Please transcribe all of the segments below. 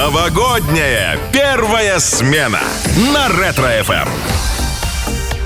Новогодняя первая смена на Ретро-ФМ.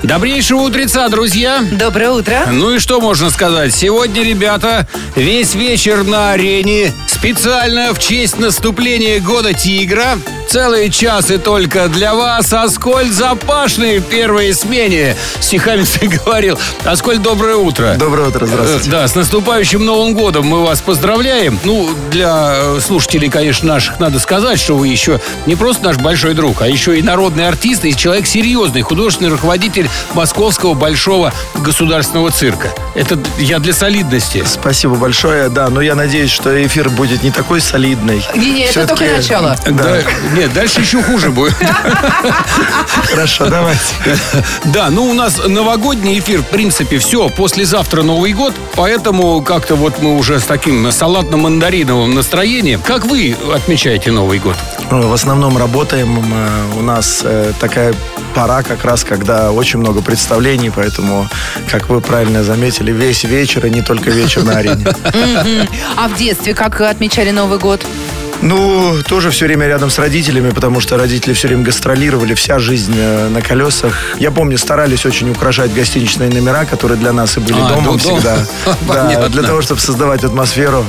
Добрейшего утреца, друзья! Доброе утро. Ну и что можно сказать? Сегодня, ребята, весь вечер на арене специально в честь наступления года тигра. Целые часы только для вас. Аскольд Запашный в первой смене. Стихами ты говорил. Аскольд, доброе утро. Доброе утро, здравствуйте. Э, Да, с наступающим Новым годом мы вас поздравляем. Ну, для э, слушателей, конечно, наших надо сказать, что вы еще не просто наш большой друг, а еще и народный артист, и человек серьезный, художественный руководитель Московского Большого государственного цирка. Это я для солидности. Спасибо большое, да, но я надеюсь, что эфир будет не такой солидный. Не-не, это Всё-таки- только начало. Да, нет, дальше еще хуже будет. Хорошо, давайте. Да, ну у нас новогодний эфир, в принципе, все. Послезавтра Новый год, поэтому как-то вот мы уже с таким салатно-мандариновым настроением. Как вы отмечаете Новый год? В основном работаем. э, У нас э, такая пора как раз, когда очень много представлений, поэтому, как вы правильно заметили, весь вечер и не только вечер на арене. А в детстве как отмечали Новый год? Ну, тоже все время рядом с родителями, потому что родители все время гастролировали, вся жизнь э, на колесах. Я помню, старались очень украшать гостиничные номера, которые для нас и были А, домом дом. всегда. Да, для того, чтобы создавать атмосферу.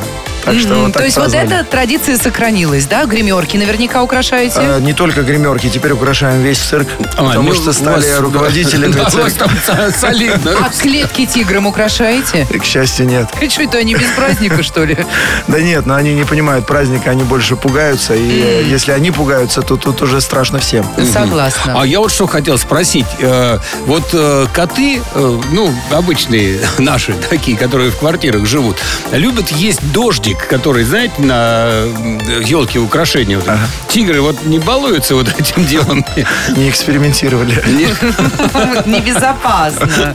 Так что вот так То есть вот эта традиция сохранилась, да? Гримерки наверняка украшаете? Э, Не только гримерки, теперь украшаем весь цирк, А, потому ну, что стали вас- руководителями Да, цирка. солидно. А клетки тиграм украшаете? К счастью, нет. Что это они без праздника, что ли? Да нет, но они не понимают праздника, они больше пугаются. И если они пугаются, то тут уже страшно всем. Согласна. А я вот что хотел спросить. Э, Вот э, коты, ну, обычные наши, такие, которые в квартирах живут, любят есть дождик, который, знаете, на елке украшения. Вот. Тигры вот не балуются вот этим делом. Не экспериментировали. Небезопасно.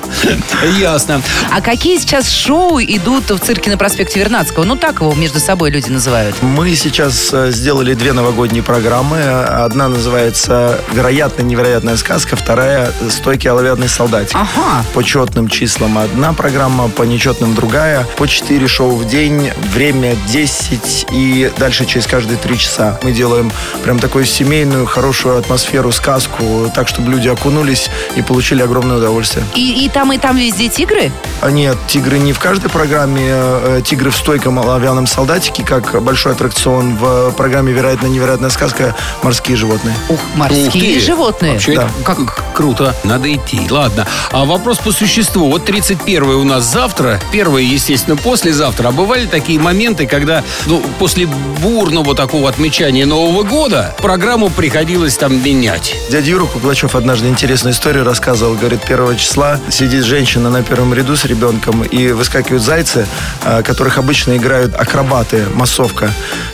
Ясно. А какие сейчас шоу идут в цирке на проспекте Вернадского? Ну, так его между собой люди называют. Мы сейчас э, сделали две новогодние программы. Одна называется «Вероятно невероятная сказка», вторая «Стойкий оловянный солдатик». Ага. По четным числам одна программа, по нечетным другая. По 4 шоу в день, время 10 и дальше через каждые 3 часа. Мы делаем прям такую семейную, хорошую атмосферу, сказку, так, чтобы люди окунулись и получили огромное удовольствие. И, и там, и там везде тигры? А нет, тигры не в каждой программе. э, Тигры в стойком оловянном солдатике, как большой аттракцион в программе «Вероятно невероятная сказка. Морские животные». Ух, Ух морские ты. животные. Вообще, Да. как круто. Надо идти. Ладно. А вопрос по существу. Вот 31 у нас завтра, первое, естественно, послезавтра. А бывали такие моменты, когда ну, после бурного такого отмечания Нового года программу приходилось там менять. Дядя Юра Куклачев однажды интересную историю рассказывал. Говорит, первого числа сидит женщина на первом ряду с ребенком, и выскакивают зайцы, а, которых обычно играют акробаты, массовка.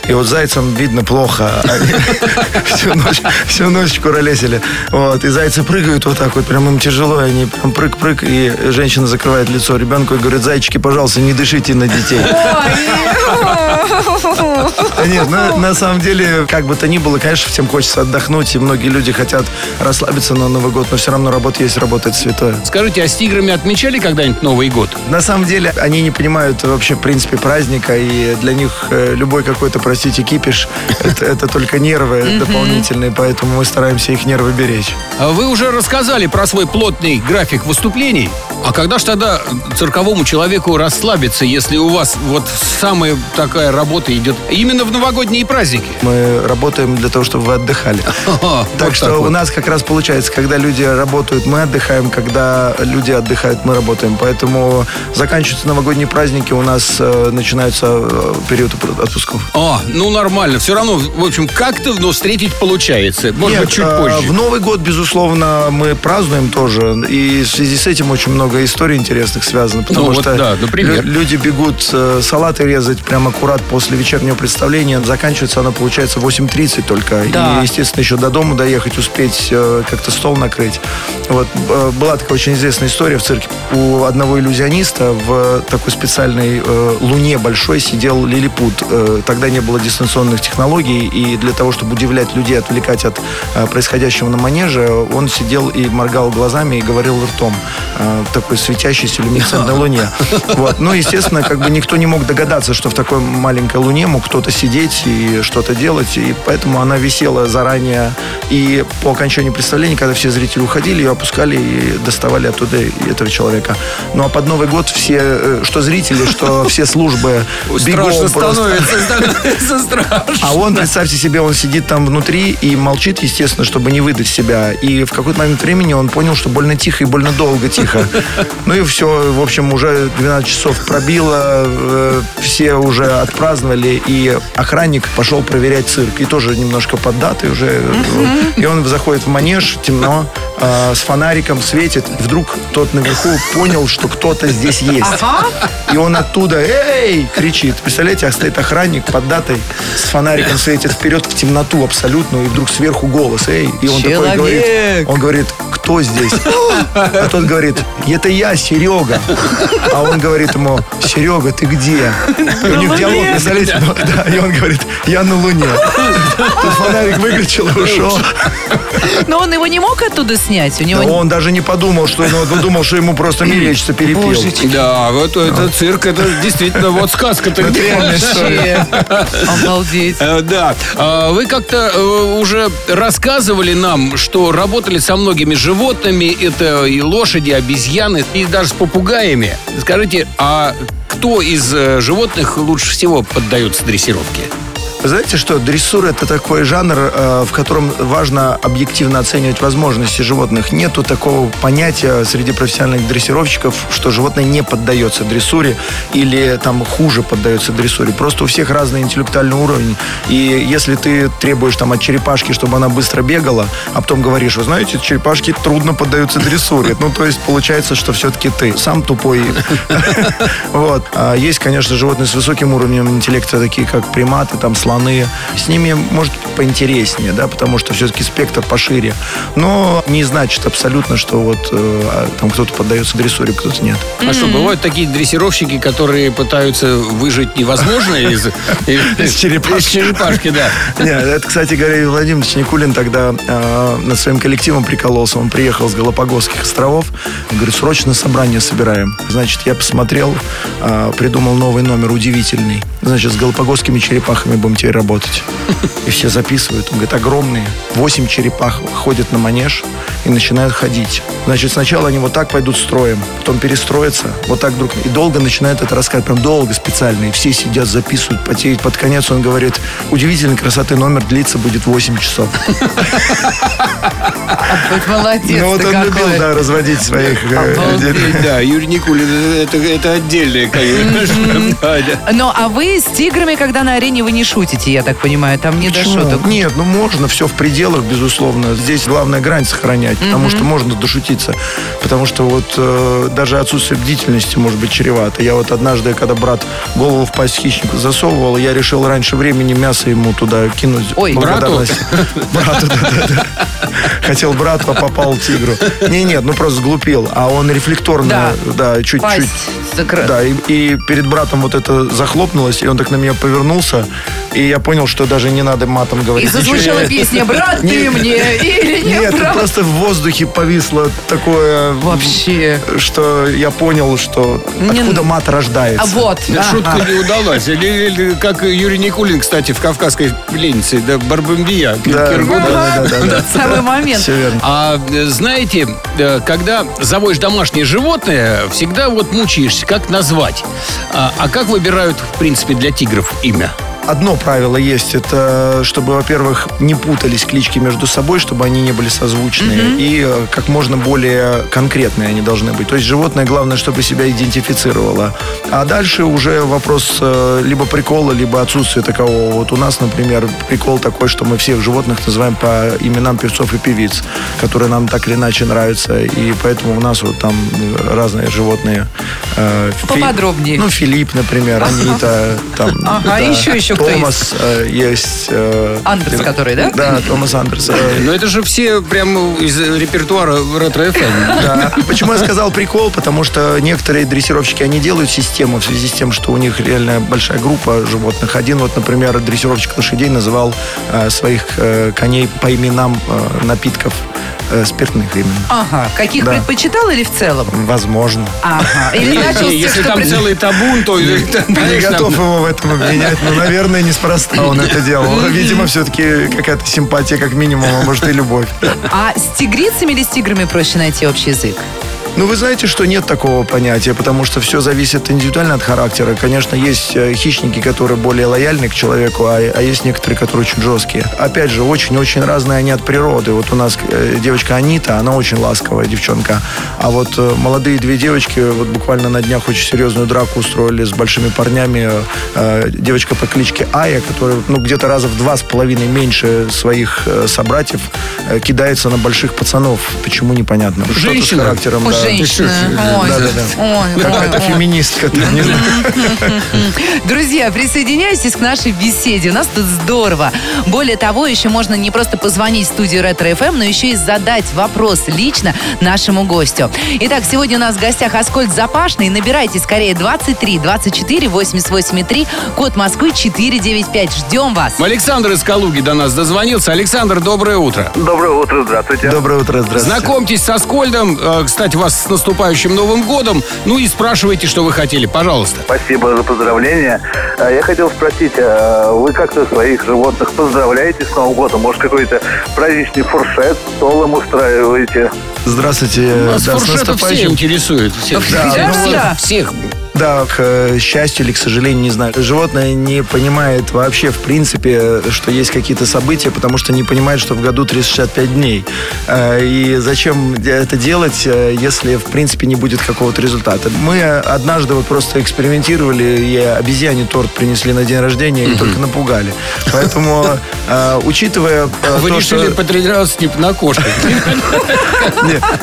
И вот зайцам видно плохо. Они всю ночь, всю ночь куролесили. Вот. И зайцы прыгают вот так вот, прям им тяжело, они прям прыг-прыг, и женщина закрывает лицо ребенку и говорит, зайчики, пожалуйста, не дышите на детей. Да Нет, на, на самом деле, как бы то ни было, конечно, всем хочется отдохнуть, и многие люди хотят расслабиться на Новый год, но все равно работа есть, работа это святое. Скажите, а с тиграми отмечали когда-нибудь Новый год? На самом деле, они не понимают вообще, в принципе, праздника, и для них э, любой какой-то, простите, кипиш, это, это только нервы дополнительные, поэтому мы стараемся их нервы беречь. А Вы уже рассказали про свой плотный график выступлений. А когда ж тогда цирковому человеку расслабиться, если у вас вот самая такая работа идет именно в новогодние праздники? Мы работаем для того, чтобы вы отдыхали. Так Вот что у вот. нас как раз получается, когда люди работают, мы отдыхаем, когда люди отдыхают, мы работаем. Поэтому заканчиваются новогодние праздники, у нас э, начинается э, период отпу- отпусков. А, ну нормально. Все равно, в общем, как-то но встретить получается. Может Нет, быть, чуть э, позже. В Новый год, безусловно, мы празднуем тоже. И в связи с этим очень много историй интересных связано. Потому Ну, вот что да, например. лю- люди бегут э, салаты резать прямо аккурат после вечернего представления. Заканчивается оно, получается, в 8.30 только. Да. И, естественно, еще до дома доехать, успеть э, как-то стол накрыть. Вот э, была такая очень известная история в цирке. У одного иллюзиониста в такой специальной э, луне большой сидел лилипут. Тогда не было дистанционных технологий, и для того, чтобы удивлять людей, отвлекать от происходящего на манеже, он сидел и моргал глазами и говорил ртом. В такой светящейся люминесцентной луне. Вот. Ну, естественно, как бы никто не мог догадаться, что в таком маленькой луне мог кто-то сидеть и что-то делать, и поэтому она висела заранее. И по окончании представления, когда все зрители уходили, ее опускали и доставали оттуда этого человека. Ну а под Новый год все, э, что зрители, что все службы бегом просто. А он, представьте себе, он сидит там внутри и молчит, естественно, чтобы не выдать себя. И в какой-то момент времени он понял, что больно тихо и больно долго тихо. Ну и все, в общем, уже 12 часов пробило, э, все уже отпраздновали, и охранник пошел проверять цирк. И тоже немножко поддатый уже. И он заходит в манеж, темно, э, с фонариком светит. И вдруг тот наверху понял, что кто-то здесь есть. И он оттуда «Эй!» кричит. Представляете, а стоит охранник под датой с фонариком светит вперед в темноту абсолютную, и вдруг сверху голос «Эй!» И он такой говорит, он говорит, кто здесь? А тот говорит, это я, Серега. А он говорит ему, Серега, ты где? И у них диалог, представляете? Ну, да, и он говорит, я на Луне. Тут фонарик выключил и ушел. Но он его не мог оттуда снять? У него... Да он даже не подумал, что он думал, что ему просто мерещится, перепил. Божечки. Да, вот это цирк, это действительно вот сказка-то. Это реальная история. Обалдеть. Э, Да. А Вы как-то э, уже рассказывали нам, что работали со многими животными. Это и лошади, обезьяны, и даже с попугаями. Скажите, а кто из э, животных лучше всего поддается дрессировке? Знаете что, дрессура это такой жанр, э, в котором важно объективно оценивать возможности животных. Нету такого понятия среди профессиональных дрессировщиков, что животное не поддается дрессуре или там хуже поддается дрессуре. Просто у всех разный интеллектуальный уровень. И если ты требуешь там от черепашки, чтобы она быстро бегала, а потом говоришь, вы знаете, черепашки трудно поддаются дрессуре. Ну, то есть получается, что все-таки ты сам тупой. Вот. А есть, конечно, животные с высоким уровнем интеллекта, такие как приматы, там слоны. С ними может поинтереснее, да, потому что все-таки спектр пошире. Но не значит абсолютно, что вот э, а, там кто-то поддается дрессуре, кто-то нет. А что, бывают такие дрессировщики, которые пытаются выжить невозможное из, Из черепашки. Из черепашки, да. Нет, это, кстати говоря, Юрий Владимирович Никулин тогда э, над своим коллективом прикололся. Он приехал с Галапагосских островов. Говорит, срочно собрание собираем. Значит, я посмотрел, э, придумал новый номер, удивительный. Значит, с галапагосскими черепахами будем теперь работать. И все записывают. Он говорит, огромные. Восемь черепах ходят на манеж и начинают ходить. Значит, сначала они вот так пойдут строем, потом перестроятся, вот так друг и долго начинают это рассказывать, прям долго специально, и все сидят, записывают, потеют. Под конец он говорит, удивительной красоты номер длится будет 8 часов. Вот молодец Ну вот он любил, да, разводить своих э. Да, Юрий Никулин, это, это отдельное, конечно. Ну, а вы с тиграми, когда на арене, вы не шутите, я так понимаю, там не до Почему? шуток. Нет, ну можно, все в пределах, безусловно. Здесь главное грань сохранять, потому что можно дошутиться. Потому что вот э, даже отсутствие бдительности может быть чревато. Я вот однажды, когда брат голову в пасть хищнику засовывал, я решил раньше времени мясо ему туда кинуть. Ой. благодарность. Брату, да-да-да. Хотел брату, а попал тигру. Не, нет, ну просто сглупил. А он рефлекторно, Да. да, чуть-чуть Пасть закры- да, и, и перед братом вот это захлопнулось, и он так на меня повернулся, и я понял, что даже не надо матом И говорить. зазвучала Ничего. песня «Брат, ты Не- мне» или не Нет, брат? просто в воздухе повисло такое, Вообще. что я понял, что Не- откуда мат рождается. А вот. Шутка не удалась. Или, или как Юрий Никулин, кстати, в «Кавказской пленнице», да, Барбамбия, Да, да, да, да, да. Самый момент. Все верно. А знаете, э, когда заводишь домашнее животное, всегда вот мучаешься, как назвать. А, а как выбирают, в принципе, для тигров имя? Одно правило есть, это чтобы, во-первых, не путались клички между собой, чтобы они не были созвучные, и э, как можно более конкретные они должны быть. То есть животное, главное, чтобы себя идентифицировало. А дальше уже вопрос э, либо прикола, либо отсутствия такового. Вот у нас, например, прикол такой, что мы всех животных называем по именам певцов и певиц, которые нам так или иначе нравятся, и поэтому у нас вот там разные животные. э, Фи- Поподробнее. Ну, Филипп, например, Анита, там. Ага, да. еще, еще кто Томас, э, есть... э, Андерс, который, да? Да, Томас Андерс. э, Но это же все прям из репертуара ретро FM. Да. Почему я сказал прикол? Потому что некоторые дрессировщики, они делают систему в связи с тем, что у них реально большая группа животных. Один вот, например, дрессировщик лошадей называл э, своих э, коней по именам э, напитков э, спиртных именно. Ага. Каких Да. предпочитал или в целом? Возможно. Ага. Или начал с не, тех, Если там целый табун, то... Не готов его в этом обвинять, но, наверное, неспроста он это делал. Видимо, все-таки какая-то симпатия, как минимум, а может и любовь. А с тигрицами или с тиграми проще найти общий язык? Ну, вы знаете, что нет такого понятия, потому что все зависит индивидуально от характера. Конечно, есть э, хищники, которые более лояльны к человеку, а, а есть некоторые, которые очень жесткие. Опять же, очень-очень разные они от природы. Вот у нас э, девочка Анита, она очень ласковая девчонка. А вот э, молодые две девочки вот буквально на днях очень серьезную драку устроили с большими парнями. Девочка по кличке Ая, которая ну, где-то раза в два с половиной меньше своих собратьев, кидается на больших пацанов. Почему непонятно? Что-то с Женщина? характером, да. Женщина. Ой, Какая-то феминистка. Друзья, присоединяйтесь к нашей беседе. У нас тут здорово. Более того, еще можно не просто позвонить в студию Ретро ФМ, но еще и задать вопрос лично нашему гостю. Итак, сегодня у нас в гостях Аскольд Запашный. Набирайте скорее 23 24 88 3, код Москвы 495. Ждем вас. Александр из Калуги до нас дозвонился. Александр, доброе утро. Доброе утро, здравствуйте. Доброе утро, здравствуйте. Знакомьтесь со Скольдом. Э, Кстати, вас с наступающим Новым годом. Ну и спрашивайте, что вы хотели, пожалуйста. Спасибо за поздравления. А, Я хотел спросить, а вы как-то своих животных поздравляете с Новым годом? Может, какой-то праздничный фуршет, стол им устраиваете? Здравствуйте. Нас Да, фуршетов все интересует. Всех, Да, всех, ну всех, да. всех. Да, к э, счастью или к сожалению, не знаю. Животное не понимает вообще, в принципе, что есть какие-то события, потому что не понимает, что в году 365 дней. Э, И зачем это делать, э, если, в принципе, не будет какого-то результата? Мы однажды вот просто экспериментировали, и обезьяне торт принесли на день рождения и только напугали. Поэтому, учитывая э, Вы решили потренироваться на кошках.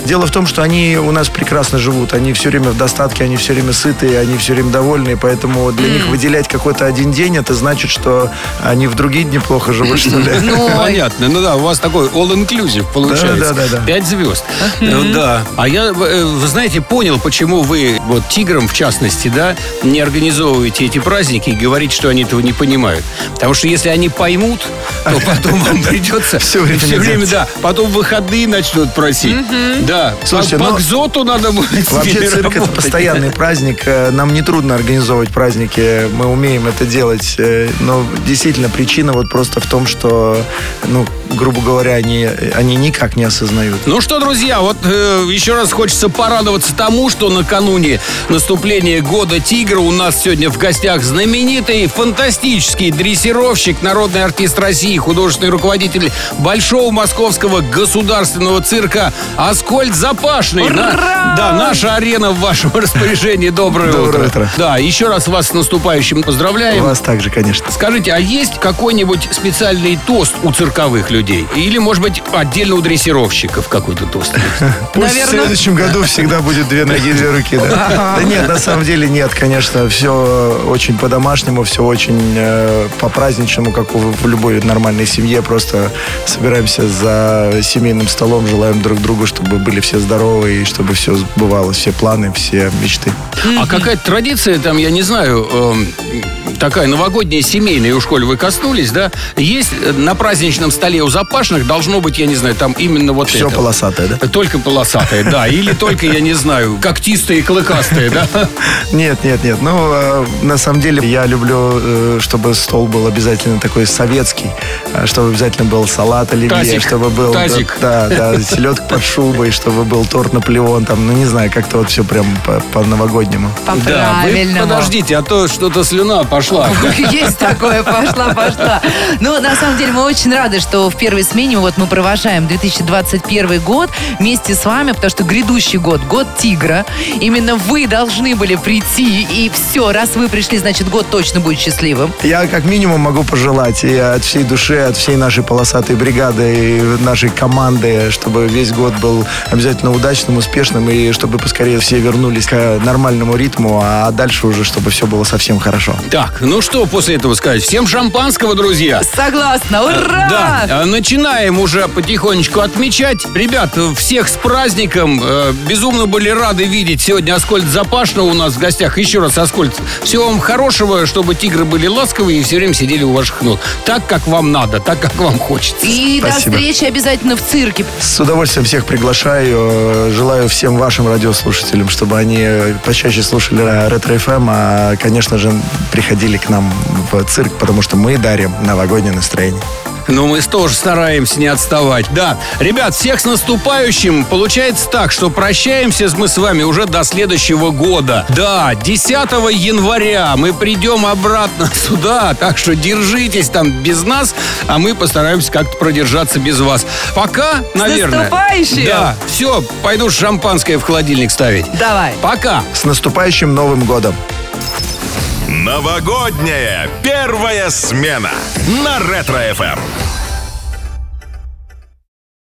Дело в том, что они у нас прекрасно живут. Они все время в достатке, они все время сытые, они все время довольны. Поэтому для них выделять какой-то один день, это значит, что они в другие дни плохо живут, что ли. Ну, Понятно. Ну да, у вас такой all-inclusive получается. Да, да, да. Пять звезд. Ну Да. А я, э, вы знаете, понял, почему вы, вот тиграм в частности, да, не организовываете эти праздники и говорите, что они этого не понимают. Потому что если они поймут, то потом вам придется время все время, да, потом выходные начнут просить. Да. Слушайте, по, по ну, кзоту надо будет Вообще цирк это постоянный праздник. Нам не трудно организовывать праздники. Мы умеем это делать. Э, Но действительно причина вот просто в том, что, ну, грубо говоря, они, они никак не осознают. Ну что, друзья, вот э, еще раз хочется порадоваться тому, что накануне наступления года тигра у нас сегодня в гостях знаменитый, фантастический дрессировщик, народный артист России, художественный руководитель Большого Московского государственного цирка Аскольд Запашный. Ура! да, наша арена в вашем распоряжении. Доброе, Доброе утро. Да, еще раз вас с наступающим поздравляем. Вас также, конечно. Скажите, а есть какой-нибудь специальный тост у цирковых людей? Или, может быть, отдельно у дрессировщиков какой-то тост? Пусть в следующем году всегда будет две ноги, две руки. Да, Да нет, на самом деле нет, конечно. Все очень по-домашнему, все очень э, по-праздничному, как в, любой нормальной семье. Просто собираемся за семейным столом, желаем друг другу, чтобы были все здоровы и чтобы все сбывалось, все планы, все мечты. А какая-то традиция там, я не знаю, эм, такая новогодняя, семейная, уж коль вы коснулись, да? Есть э, на праздничном столе у запашных должно быть, я не знаю, там именно вот Все это. полосатое, да? Только полосатые, да. Или только, я не знаю, когтистые, клыкастые, да? Нет, нет, нет. Ну, э, на самом деле, я люблю, э, чтобы стол был обязательно такой советский, э, чтобы обязательно был салат оливье, чтобы был... Тазик. Да, да, селедка под шубой, чтобы был торт Наполеон, там, ну, не знаю, как-то вот все прям по- Да, вы По-правильному. подождите, а то что-то слюна пошла. Есть такое, пошла, пошла. Ну, на самом деле, мы очень рады, что в первой смене вот мы провожаем 2021 год вместе с вами, потому что грядущий год, год тигра. Именно вы должны были прийти, и все, раз вы пришли, значит, год точно будет счастливым. Я как минимум могу пожелать и от всей души от всей нашей полосатой бригады и нашей команды, чтобы весь год был обязательно удачным, успешным и чтобы поскорее все вернулись к нормальному ритму, а дальше уже, чтобы все было совсем хорошо. Так, ну что после этого сказать? Всем шампанского, друзья! Согласна, ура! Да, э, начинаем уже потихонечку отмечать. Ребят, всех с праздником. Э, Безумно были рады видеть сегодня Аскольд Запашного у нас в гостях. Еще раз, Аскольд, всего вам хорошего, чтобы тигры были ласковые и все время сидели у ваших ног. Так, как вам надо, так, как вам хочется. И до Спасибо. встречи обязательно в цирке. С удовольствием всех приглашаю. Желаю всем вашим радиослушателям, чтобы они почаще слушали Ретро ФМ, а, конечно же, приходили к нам в цирк, потому что мы дарим новогоднее настроение. Но мы тоже стараемся не отставать. Да, ребят, всех с наступающим. Получается так, что прощаемся мы с вами уже до следующего года. Да, 10 января мы придем обратно сюда, так что держитесь там без нас, а мы постараемся как-то продержаться без вас. Пока, наверное. наступающим! Да, все, пойду шампанское в холодильник ставить. Давай. Пока. С наступающим Новым годом! Новогодняя первая смена на Ретро-ФМ.